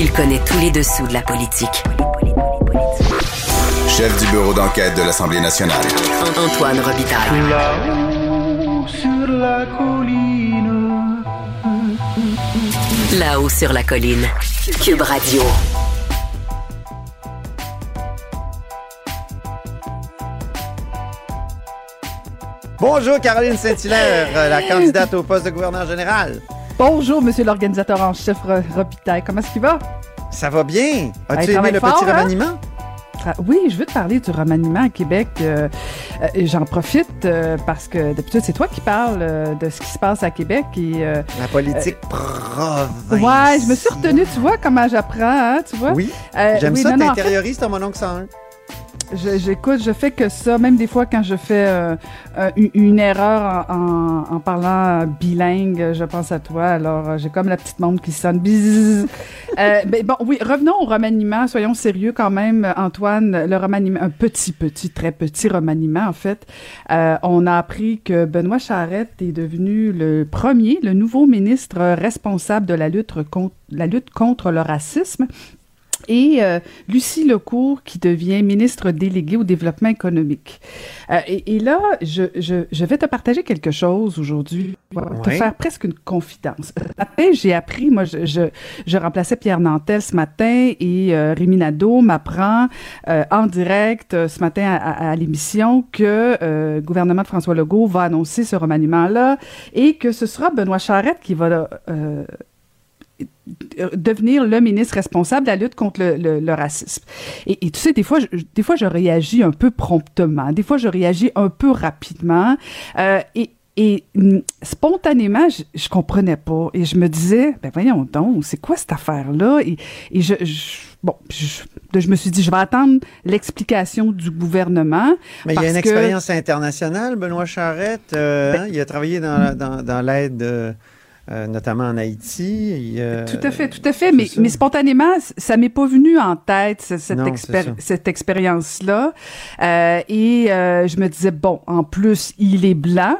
Il connaît tous les dessous de la politique. Chef du bureau d'enquête de l'Assemblée nationale. Antoine Robitaille. Là-haut sur la colline. Là-haut sur la colline. Cube Radio. Bonjour Caroline Saint-Hilaire, la candidate au poste de gouverneur général. Bonjour, monsieur l'organisateur en chef Ro- Robitaille. Comment est-ce qu'il va? Ça va bien? As-tu Hey, aimé le fort, petit hein? remaniement? Tra- Oui, je veux te parler du remaniement à Québec. Euh, euh, J'en profite euh, parce que d'habitude, c'est toi qui parles de ce qui se passe à Québec. Et, La politique province. ouais, je me suis retenue. Tu vois comment j'apprends, hein, tu vois? Oui, j'aime oui, ça, non, en fait, t'intériorises ton mon oncle 101. J'écoute, je fais que ça, même des fois quand je fais euh, euh, une, une erreur en, en- en parlant euh, bilingue, je pense à toi. Alors, j'ai comme la petite montre qui sonne. Bzzz. Euh, ben, bon, oui, revenons au remaniement. Soyons sérieux quand même, Antoine. Le remaniement, un petit, petit, très petit remaniement, en fait. Euh, on a appris que Benoît Charette est devenu le premier, le nouveau ministre responsable de la lutte contre, la lutte contre le racisme. Et euh, Lucie Lecourt qui devient ministre déléguée au développement économique. Euh, et, et là, je, je, je vais te partager quelque chose aujourd'hui. Je vais te Ouais. faire presque une confidence. Ce matin, j'ai appris, moi, je, je, je remplaçais Pierre Nantel ce matin et euh, Rémi Nadeau m'apprend euh, en direct euh, ce matin à, à- à l'émission que euh, le gouvernement de François Legault va annoncer ce remaniement-là et que ce sera Benoît Charette qui va euh, euh, devenir le ministre responsable de la lutte contre le, le- le racisme. Et, et tu sais, des fois, je, des fois, je réagis un peu promptement. Des fois, je réagis un peu rapidement. Euh, et et spontanément, je, je comprenais pas. Et je me disais, ben voyons donc, c'est quoi cette affaire-là? Et, et je, je- bon, je, je me suis dit, je vais attendre l'explication du gouvernement. Mais il y a une que- expérience internationale, Benoît Charette. euh, Ben- hein, il a travaillé dans, dans l'aide, euh, euh, notamment en Haïti. Euh, Tout à fait, tout à fait. Mais, ça. mais spontanément, ça m'est pas venu en tête, ce- cette, Non, expérience-là. Euh, et euh, je me disais, bon, en plus, il est blanc.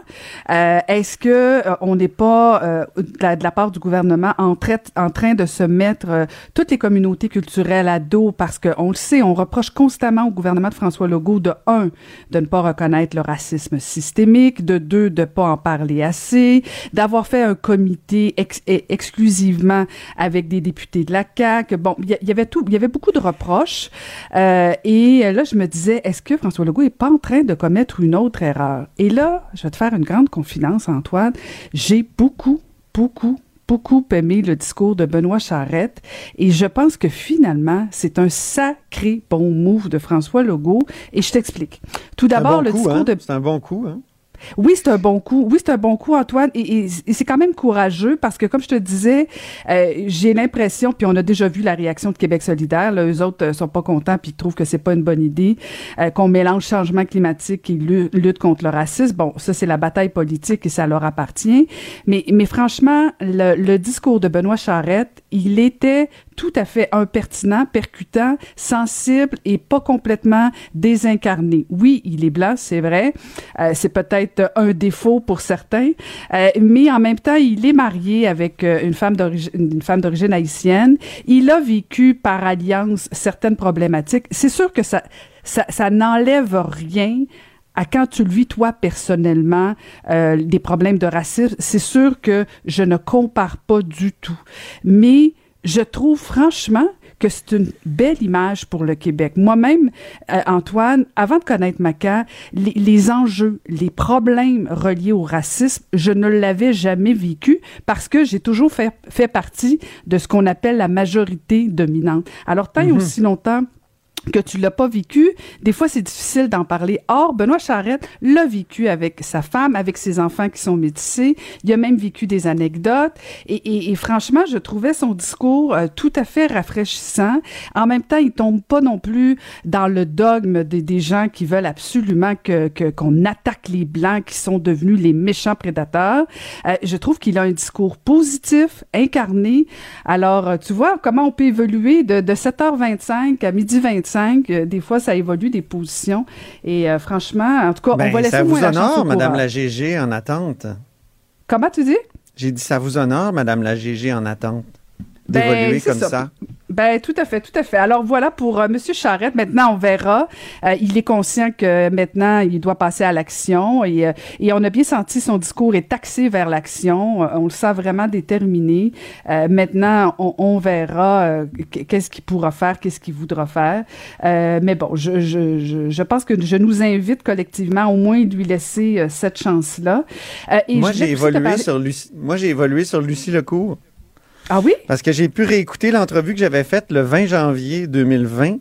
Euh, Est-ce que on n'est pas, euh, de, la, de la part du gouvernement, en, traite- en train de se mettre toutes les communautés culturelles à dos? Parce qu'on le sait, on reproche constamment au gouvernement de François Legault, de un, de ne pas reconnaître le racisme systémique, de deux, de pas en parler assez, d'avoir fait un comité ex- exclusivement avec des députés de la CAQ. Bon, il y, avait tout, il y avait beaucoup de reproches. Euh, et là, je me disais, est-ce que François Legault est pas en train de commettre une autre erreur? Et là, je vais te faire une grande confidence, Antoine. J'ai beaucoup, beaucoup beaucoup aimé le discours de Benoît Charette et je pense que finalement, c'est un sacré bon move de François Legault et je t'explique. Tout d'abord, bon le coup, discours hein? de C'est un bon coup. Hein? Oui, c'est un bon coup. Oui, c'est un bon coup, Antoine. Et, c'est quand même courageux parce que, comme je te disais, euh, j'ai l'impression, puis on a déjà vu la réaction de Québec solidaire, là, eux autres euh, sont pas contents puis ils trouvent que c'est pas une bonne idée euh, qu'on mélange changement climatique et lu- lutte contre le racisme. Bon, ça c'est la bataille politique et ça leur appartient. Mais, mais franchement, le, le discours de Benoît Charette, il était tout à fait impertinent, percutant, sensible et pas complètement désincarné. Oui, il est blanc, c'est vrai. Euh, c'est peut-être un défaut pour certains, euh, mais en même temps, il est marié avec euh, une femme d'origine une femme d'origine haïtienne. Il a vécu par alliance certaines problématiques. C'est sûr que ça ça, ça n'enlève rien à quand tu le vis toi personnellement euh, des problèmes de racisme, c'est sûr que je ne compare pas du tout. Mais je trouve franchement que c'est une belle image pour le Québec. Moi-même, euh, Antoine, avant de connaître Maca, les, les enjeux, les problèmes reliés au racisme, je ne l'avais jamais vécu parce que j'ai toujours fait, fait partie de ce qu'on appelle la majorité dominante. Alors, tant et aussi longtemps que tu l'as pas vécu, des fois c'est difficile d'en parler. Or, Benoît Charette l'a vécu avec sa femme, avec ses enfants qui sont métissés. Il a même vécu des anecdotes. Et, franchement, je trouvais son discours euh, tout à fait rafraîchissant. En même temps, il tombe pas non plus dans le dogme des, gens qui veulent absolument que- qu'on attaque les blancs qui sont devenus les méchants prédateurs. Euh, je trouve qu'il a un discours positif, incarné. Alors, euh, tu vois comment on peut évoluer de, de 7h25 à midi 25. Euh, des fois, ça évolue des positions. Et euh, franchement, en tout cas, on Ben, va laisser ça vous honore, Madame la GG en attente? Comment tu dis? J'ai dit ça vous honore, Madame la GG en attente. Ben, D'évoluer comme ça. ça? Ben tout à fait, tout à fait. Alors voilà pour euh, Monsieur Charette. Maintenant, on verra. Euh, il est conscient que maintenant, il doit passer à l'action et, euh, et on a bien senti son discours est axé vers l'action. On le sent vraiment déterminé. Euh, maintenant, on, on verra qu- qu'est-ce qu'il pourra faire, qu'est-ce qu'il voudra faire. Mais bon, je, je, je, je pense que je nous invite collectivement au moins lui laisser cette chance-là. Et Moi, j'ai évolué parler- sur Lucie. Moi, j'ai évolué sur Lucie Lecourt. Ah oui? Parce que j'ai pu réécouter l'entrevue que j'avais faite le 20 janvier 2020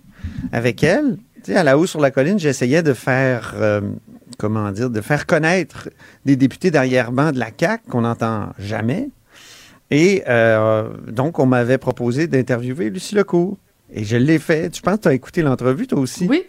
avec elle. Tu sais, à la haut sur la colline, j'essayais de faire, euh, comment dire, de faire connaître des députés d'arrière-ban de la CAQ qu'on n'entend jamais. Et euh, donc, on m'avait proposé d'interviewer Lucie Lecourt. Et je l'ai fait. Je pense que tu as écouté l'entrevue, toi aussi. Oui.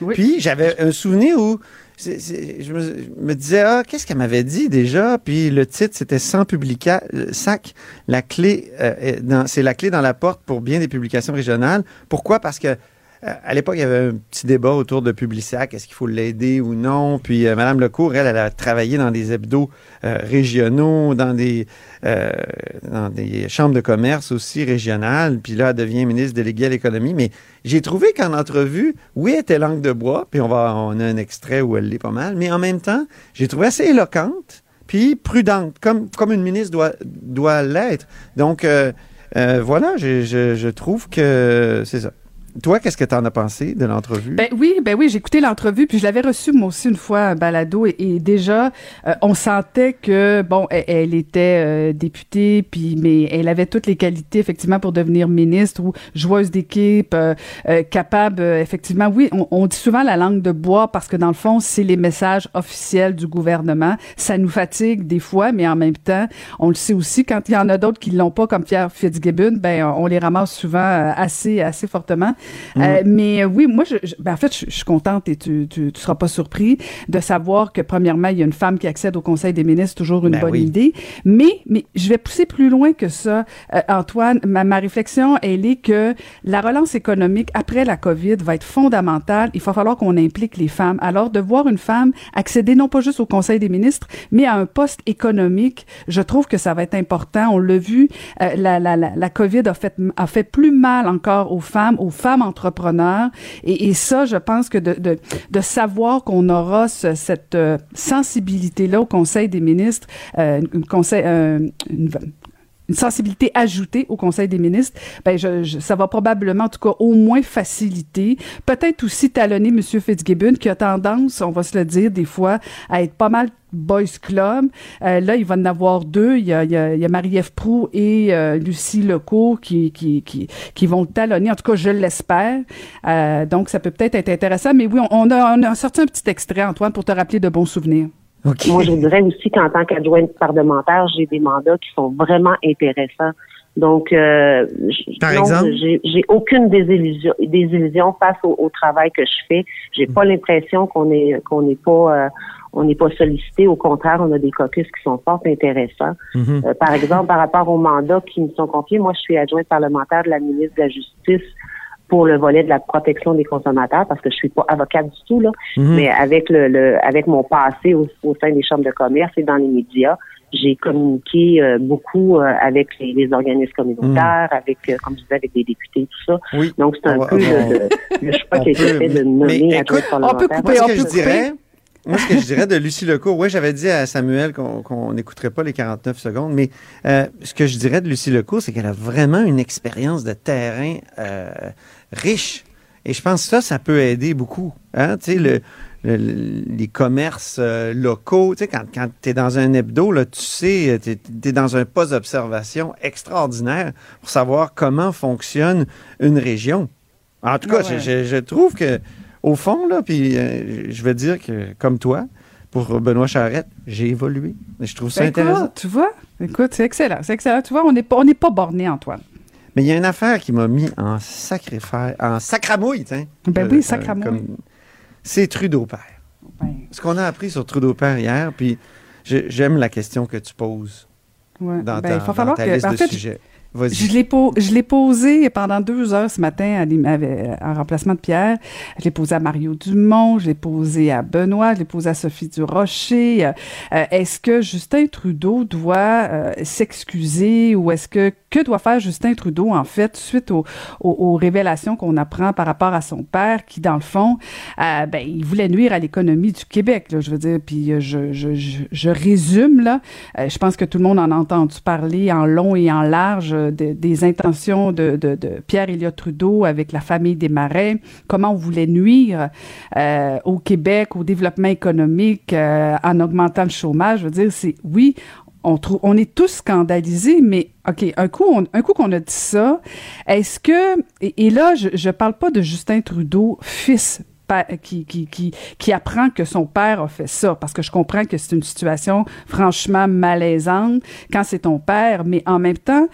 Oui. Puis j'avais un souvenir où je me, disais, ah, qu'est-ce qu'elle m'avait dit déjà? Puis le titre, c'était Sans publica euh, sac, la clé, euh, c'est la clé dans la porte pour bien des publications régionales. Pourquoi? Parce que à l'époque, il y avait un petit débat autour de Publisac, est-ce qu'il faut l'aider ou non? Puis euh, Mme Lecourt, elle, elle a travaillé dans des hebdos euh, régionaux, dans des, euh, dans des chambres de commerce aussi régionales. Puis là, elle devient ministre déléguée à l'économie. Mais j'ai trouvé qu'en entrevue, oui, elle était langue de bois, puis on, va, on a un extrait où elle l'est pas mal, mais en même temps, j'ai trouvé assez éloquente, puis prudente, comme, comme une ministre doit, doit l'être. Donc, euh, euh, voilà, je, je trouve que c'est ça. Toi, qu'est-ce que tu en as pensé de l'entrevue? Ben oui, ben oui, j'ai écouté l'entrevue puis je l'avais reçue moi aussi une fois un balado et, et déjà euh, on sentait que bon, elle, elle était euh, députée puis mais elle avait toutes les qualités effectivement pour devenir ministre ou joueuse d'équipe, euh, euh, capable euh, effectivement. Oui, on, on dit souvent la langue de bois parce que dans le fond c'est les messages officiels du gouvernement. Ça nous fatigue des fois, mais en même temps on le sait aussi quand il y en a d'autres qui l'ont pas comme Pierre Fitzgibbon, ben on les ramasse souvent euh, assez assez fortement. Euh, mais euh, oui, moi, je, je- ben, en fait, je, je suis contente et tu, tu, tu seras pas surpris de savoir que premièrement, il y a une femme qui accède au Conseil des ministres, toujours une Ben bonne oui. idée. Mais, mais je vais pousser plus loin que ça, Euh, Antoine. Ma, ma réflexion, elle est que la relance économique après la COVID va être fondamentale. Il va falloir qu'on implique les femmes. Alors, de voir une femme accéder non pas juste au Conseil des ministres, mais à un poste économique, je trouve que ça va être important. On l'a vu, euh, la, la, la, la COVID a fait, a fait plus mal encore aux femmes, aux femmes entrepreneurs. Et, ça, je pense que de, savoir qu'on aura ce- cette euh, sensibilité-là au Conseil des ministres, euh, conseil, une, une sensibilité ajoutée au Conseil des ministres, ben je, je- ça va probablement, en tout cas, au moins faciliter, peut-être aussi talonner M. Fitzgibbon, qui a tendance, on va se le dire, des fois, à être pas mal boys club. Euh, là, il va en avoir deux. Il y a, il a, Marie-Ève Proux et euh, Lucie Lecourt qui, qui, qui, qui vont talonner. En tout cas, je l'espère. Euh, donc, ça peut peut-être être intéressant. Mais oui, on a, on a sorti un petit extrait, Antoine, pour te rappeler de bons souvenirs. Moi, je dirais aussi qu'en tant qu'adjointe parlementaire, j'ai des mandats qui sont vraiment intéressants. Donc, euh, j- Par non, exemple? j'ai aucune désillusion, désillusion face au, au travail que je fais. J'ai pas l'impression qu'on est qu'on n'est pas euh, on n'est pas sollicité. Au contraire, on a des caucus qui sont fort intéressants. Mhm. Euh, par exemple, par rapport aux mandats qui me sont confiés, moi, je suis adjointe parlementaire de la ministre de la Justice pour le volet de la protection des consommateurs parce que je suis pas avocate du tout là, Mhm. mais avec le, le avec mon passé au, au sein des chambres de commerce et dans les médias, j'ai communiqué euh, beaucoup euh, avec les, les organismes communautaires, avec euh, comme je disais avec des députés tout ça. Oui. Donc c'est un On peu le, choix qui a été fait de nommer écoute, adjointe on peut couper, peut moi, ce que je dirais de Lucie Lecourt, oui, j'avais dit à Samuel qu'on n'écouterait pas les 49 secondes, mais euh, ce que je dirais de Lucie Lecourt, c'est qu'elle a vraiment une expérience de terrain euh, riche. Et je pense que ça, ça peut aider beaucoup. Hein? Tu sais, le, le- le- les commerces euh, locaux, tu sais, quand, quand tu es dans un hebdo, là, tu sais, tu es, dans un poste d'observation extraordinaire pour savoir comment fonctionne une région. En tout cas, Ah ouais. je, je- je trouve que, au fond, là, puis euh, je vais dire que, comme toi, pour Benoît Charette, j'ai évolué. Je trouve ça Ben, intéressant. écoute, tu vois? Écoute, c'est excellent. C'est excellent. Tu vois, on n'est pas, on pas borné, Antoine. Mais il y a une affaire qui m'a mis en sacrifice, en sacramouille, tiens. Ben Euh, oui, euh, sacramouille. comme- C'est Trudeau père. Ben, Ce qu'on a appris sur Trudeau père hier, puis j'aime la question que tu poses ouais. dans Ben, ta, il va dans falloir ta que. liste en de fait, sujets. Je l'ai, posé pendant deux heures ce matin avec- en remplacement de Pierre. Je l'ai posé à Mario Dumont, je l'ai posé à Benoît, je l'ai posé à Sophie Durocher. Euh, euh, est-ce que Justin Trudeau doit euh, s'excuser ou est-ce que que doit faire Justin Trudeau en fait suite aux, aux- aux révélations qu'on apprend par rapport à son père qui dans le fond euh, ben il voulait nuire à l'économie du Québec là, je veux dire puis euh, je, je, je, je résume là euh, je pense que tout le monde en a entendu parler en long et en large euh, de- des intentions de, de, de Pierre Elliott Trudeau avec la famille des Marais, comment on voulait nuire euh, au Québec, au développement économique euh, en augmentant le chômage. Je veux dire, c'est oui. On, trouve, on est tous scandalisés, mais OK, un coup, on- un coup qu'on a dit ça, est-ce que, et, et là, je ne parle pas de Justin Trudeau, fils qui, qui, qui, qui apprend que son père a fait ça, parce que je comprends que c'est une situation franchement malaisante quand c'est ton père, mais en même temps,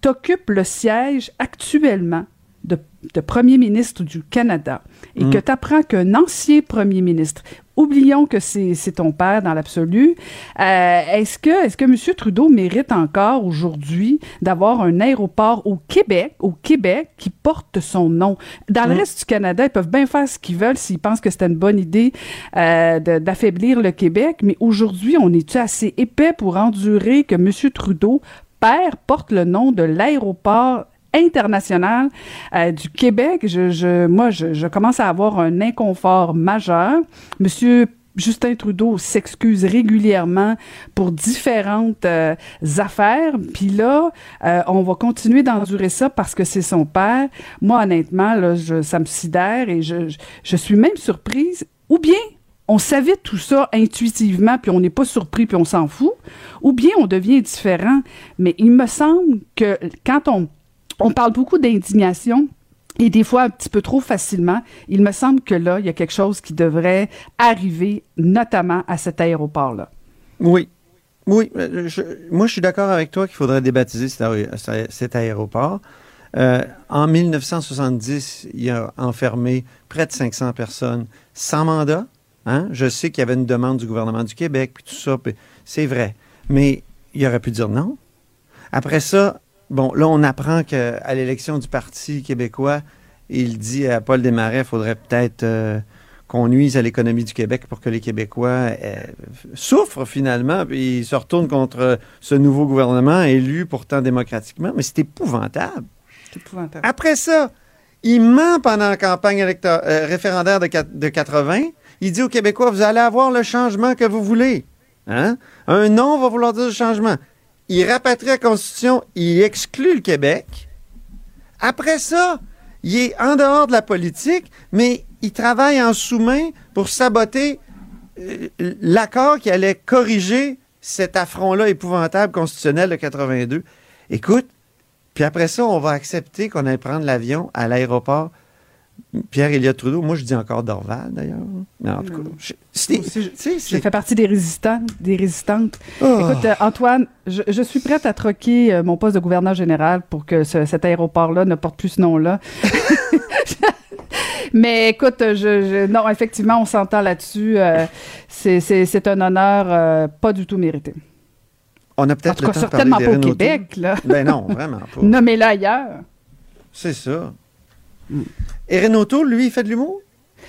t'occupes le siège actuellement de, de premier ministre du Canada et que tu apprends qu'un ancien premier ministre, oublions que c'est c'est ton père dans l'absolu, euh, est-ce que, est que M. Trudeau mérite encore aujourd'hui d'avoir un aéroport au Québec, au Québec, qui porte son nom? Dans le reste du Canada, ils peuvent bien faire ce qu'ils veulent s'ils pensent que c'était une bonne idée euh, d'affaiblir le Québec, mais aujourd'hui, on est-tu assez épais pour endurer que M. Trudeau père porte le nom de l'aéroport international euh, du Québec. Je, je- moi, je, je commence à avoir un inconfort majeur. Monsieur Justin Trudeau s'excuse régulièrement pour différentes euh, affaires. Puis là, euh, on va continuer d'endurer ça parce que c'est son père. Moi, honnêtement, là, je, ça me sidère et je, je, suis même surprise. Ou bien on savait tout ça intuitivement, puis on n'est pas surpris, puis on s'en fout, ou bien on devient différent. Mais il me semble que quand on, on parle beaucoup d'indignation, et des fois un petit peu trop facilement, il me semble que là, il y a quelque chose qui devrait arriver, notamment à cet aéroport-là. Oui. Oui. euh, moi, je suis d'accord avec toi qu'il faudrait débaptiser cet, aé- cet aéroport. Euh, en 1970, il a enfermé près de 500 personnes sans mandat. Hein? Je sais qu'il y avait une demande du gouvernement du Québec, puis tout ça, c'est vrai. Mais il aurait pu dire non. Après ça, bon, là, on apprend qu'à l'élection du Parti québécois, il dit à Paul Desmarais, il faudrait peut-être euh, qu'on nuise à l'économie du Québec pour que les Québécois euh, souffrent finalement, puis ils se retournent contre ce nouveau gouvernement élu pourtant démocratiquement. Mais c'est épouvantable. C'est épouvantable. Après ça, il ment pendant la campagne euh, référendaire de 80. Il dit aux Québécois, vous allez avoir le changement que vous voulez. Hein? Un non va vouloir dire le changement. Il rapatrie la Constitution, il exclut le Québec. Après ça, il est en dehors de la politique, mais il travaille en sous-main pour saboter euh, l'accord qui allait corriger cet affront-là épouvantable constitutionnel de 82. Écoute, puis après ça, on va accepter qu'on aille prendre l'avion à l'aéroport Pierre Elliott Trudeau. Moi, je dis encore Dorval, d'ailleurs. Mais en tout cas, J'ai fait partie des résistants, des résistantes. Oh. Écoute, euh, Antoine, je, je suis prête à troquer euh, mon poste de gouverneur général pour que ce- cet aéroport-là ne porte plus ce nom-là. Mais écoute, je, je- non, effectivement, on s'entend là-dessus. euh, c'est- un honneur pas du tout mérité. on a En peut-être tout le cas, temps de parler certainement des pas au Québec, là. Ben non, vraiment pas. Nommez-le ailleurs. C'est ça. Et Renato, lui, il fait de l'humour?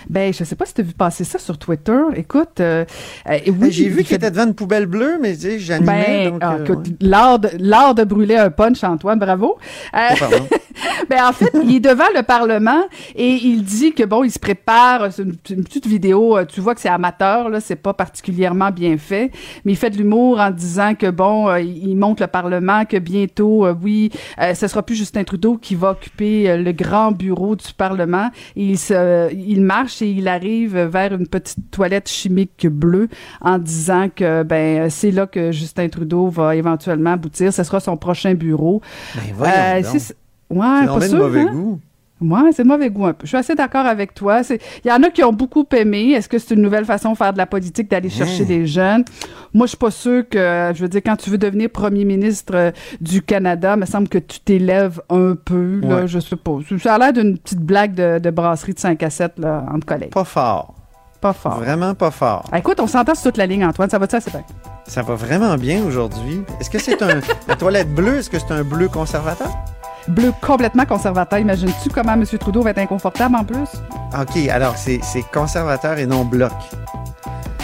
Ben, je sais pas si tu as vu passer ça sur Twitter. Écoute, euh, euh, oui, Ben, J'ai vu il qu'il fait- était devant une poubelle bleue, mais j'animais. Ben, donc, ah, euh, ouais. l'art de, l'art de brûler un punch, Antoine, bravo. Oh, ben, en fait, il est devant le Parlement et il dit que bon, il se prépare. C'est une, une petite vidéo. Tu vois que c'est amateur, là, c'est pas particulièrement bien fait, mais il fait de l'humour en disant que bon, il montre le Parlement, que bientôt, oui, ce sera plus Justin Trudeau qui va occuper le grand bureau du Parlement. Et il se, il marche et il arrive vers une petite toilette chimique bleue en disant que ben c'est là que Justin Trudeau va éventuellement aboutir. Ce sera son prochain bureau. Ben, Euh, c'est- ouais, pas sûr, mauvais hein? goût. Moi, c'est de mauvais goût un peu. Je suis assez d'accord avec toi. C'est- Il y en a qui ont beaucoup aimé. Est-ce que c'est une nouvelle façon de faire de la politique, d'aller chercher Hein. des jeunes? Moi, je suis pas sûre que, je veux dire, quand tu veux devenir premier ministre euh, du Canada, il me semble que tu t'élèves un peu, là, Ouais. je sais pas. Ça a l'air d'une petite blague de, de brasserie de 5 à 7, là, entre collègues. Pas fort. Pas fort. Vraiment pas fort. Ah, écoute, on s'entend sur toute la ligne, Antoine. Ça va-tu assez bien? Ça va vraiment bien aujourd'hui. Est-ce que c'est un. la toilette bleue, est-ce que c'est un bleu conservateur? Bleu complètement conservateur. Imagines-tu comment M. Trudeau va être inconfortable en plus? OK, alors c'est conservateur et non bloc.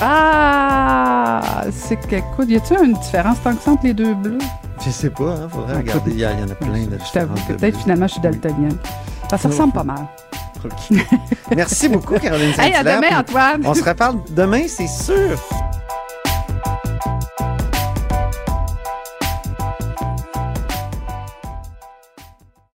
Ah! C'est que, écoute, y a-tu une différence tant que ça entre les deux bleus? Je sais pas, hein, faudrait Ah, regarder. Il y, en a plein de Je t'avoue, de peut-être finalement je suis daltonienne. Ça se ressemble pas mal. OK. Merci beaucoup, Caroline Hey, à demain, Antoine! On se reparle demain, c'est sûr.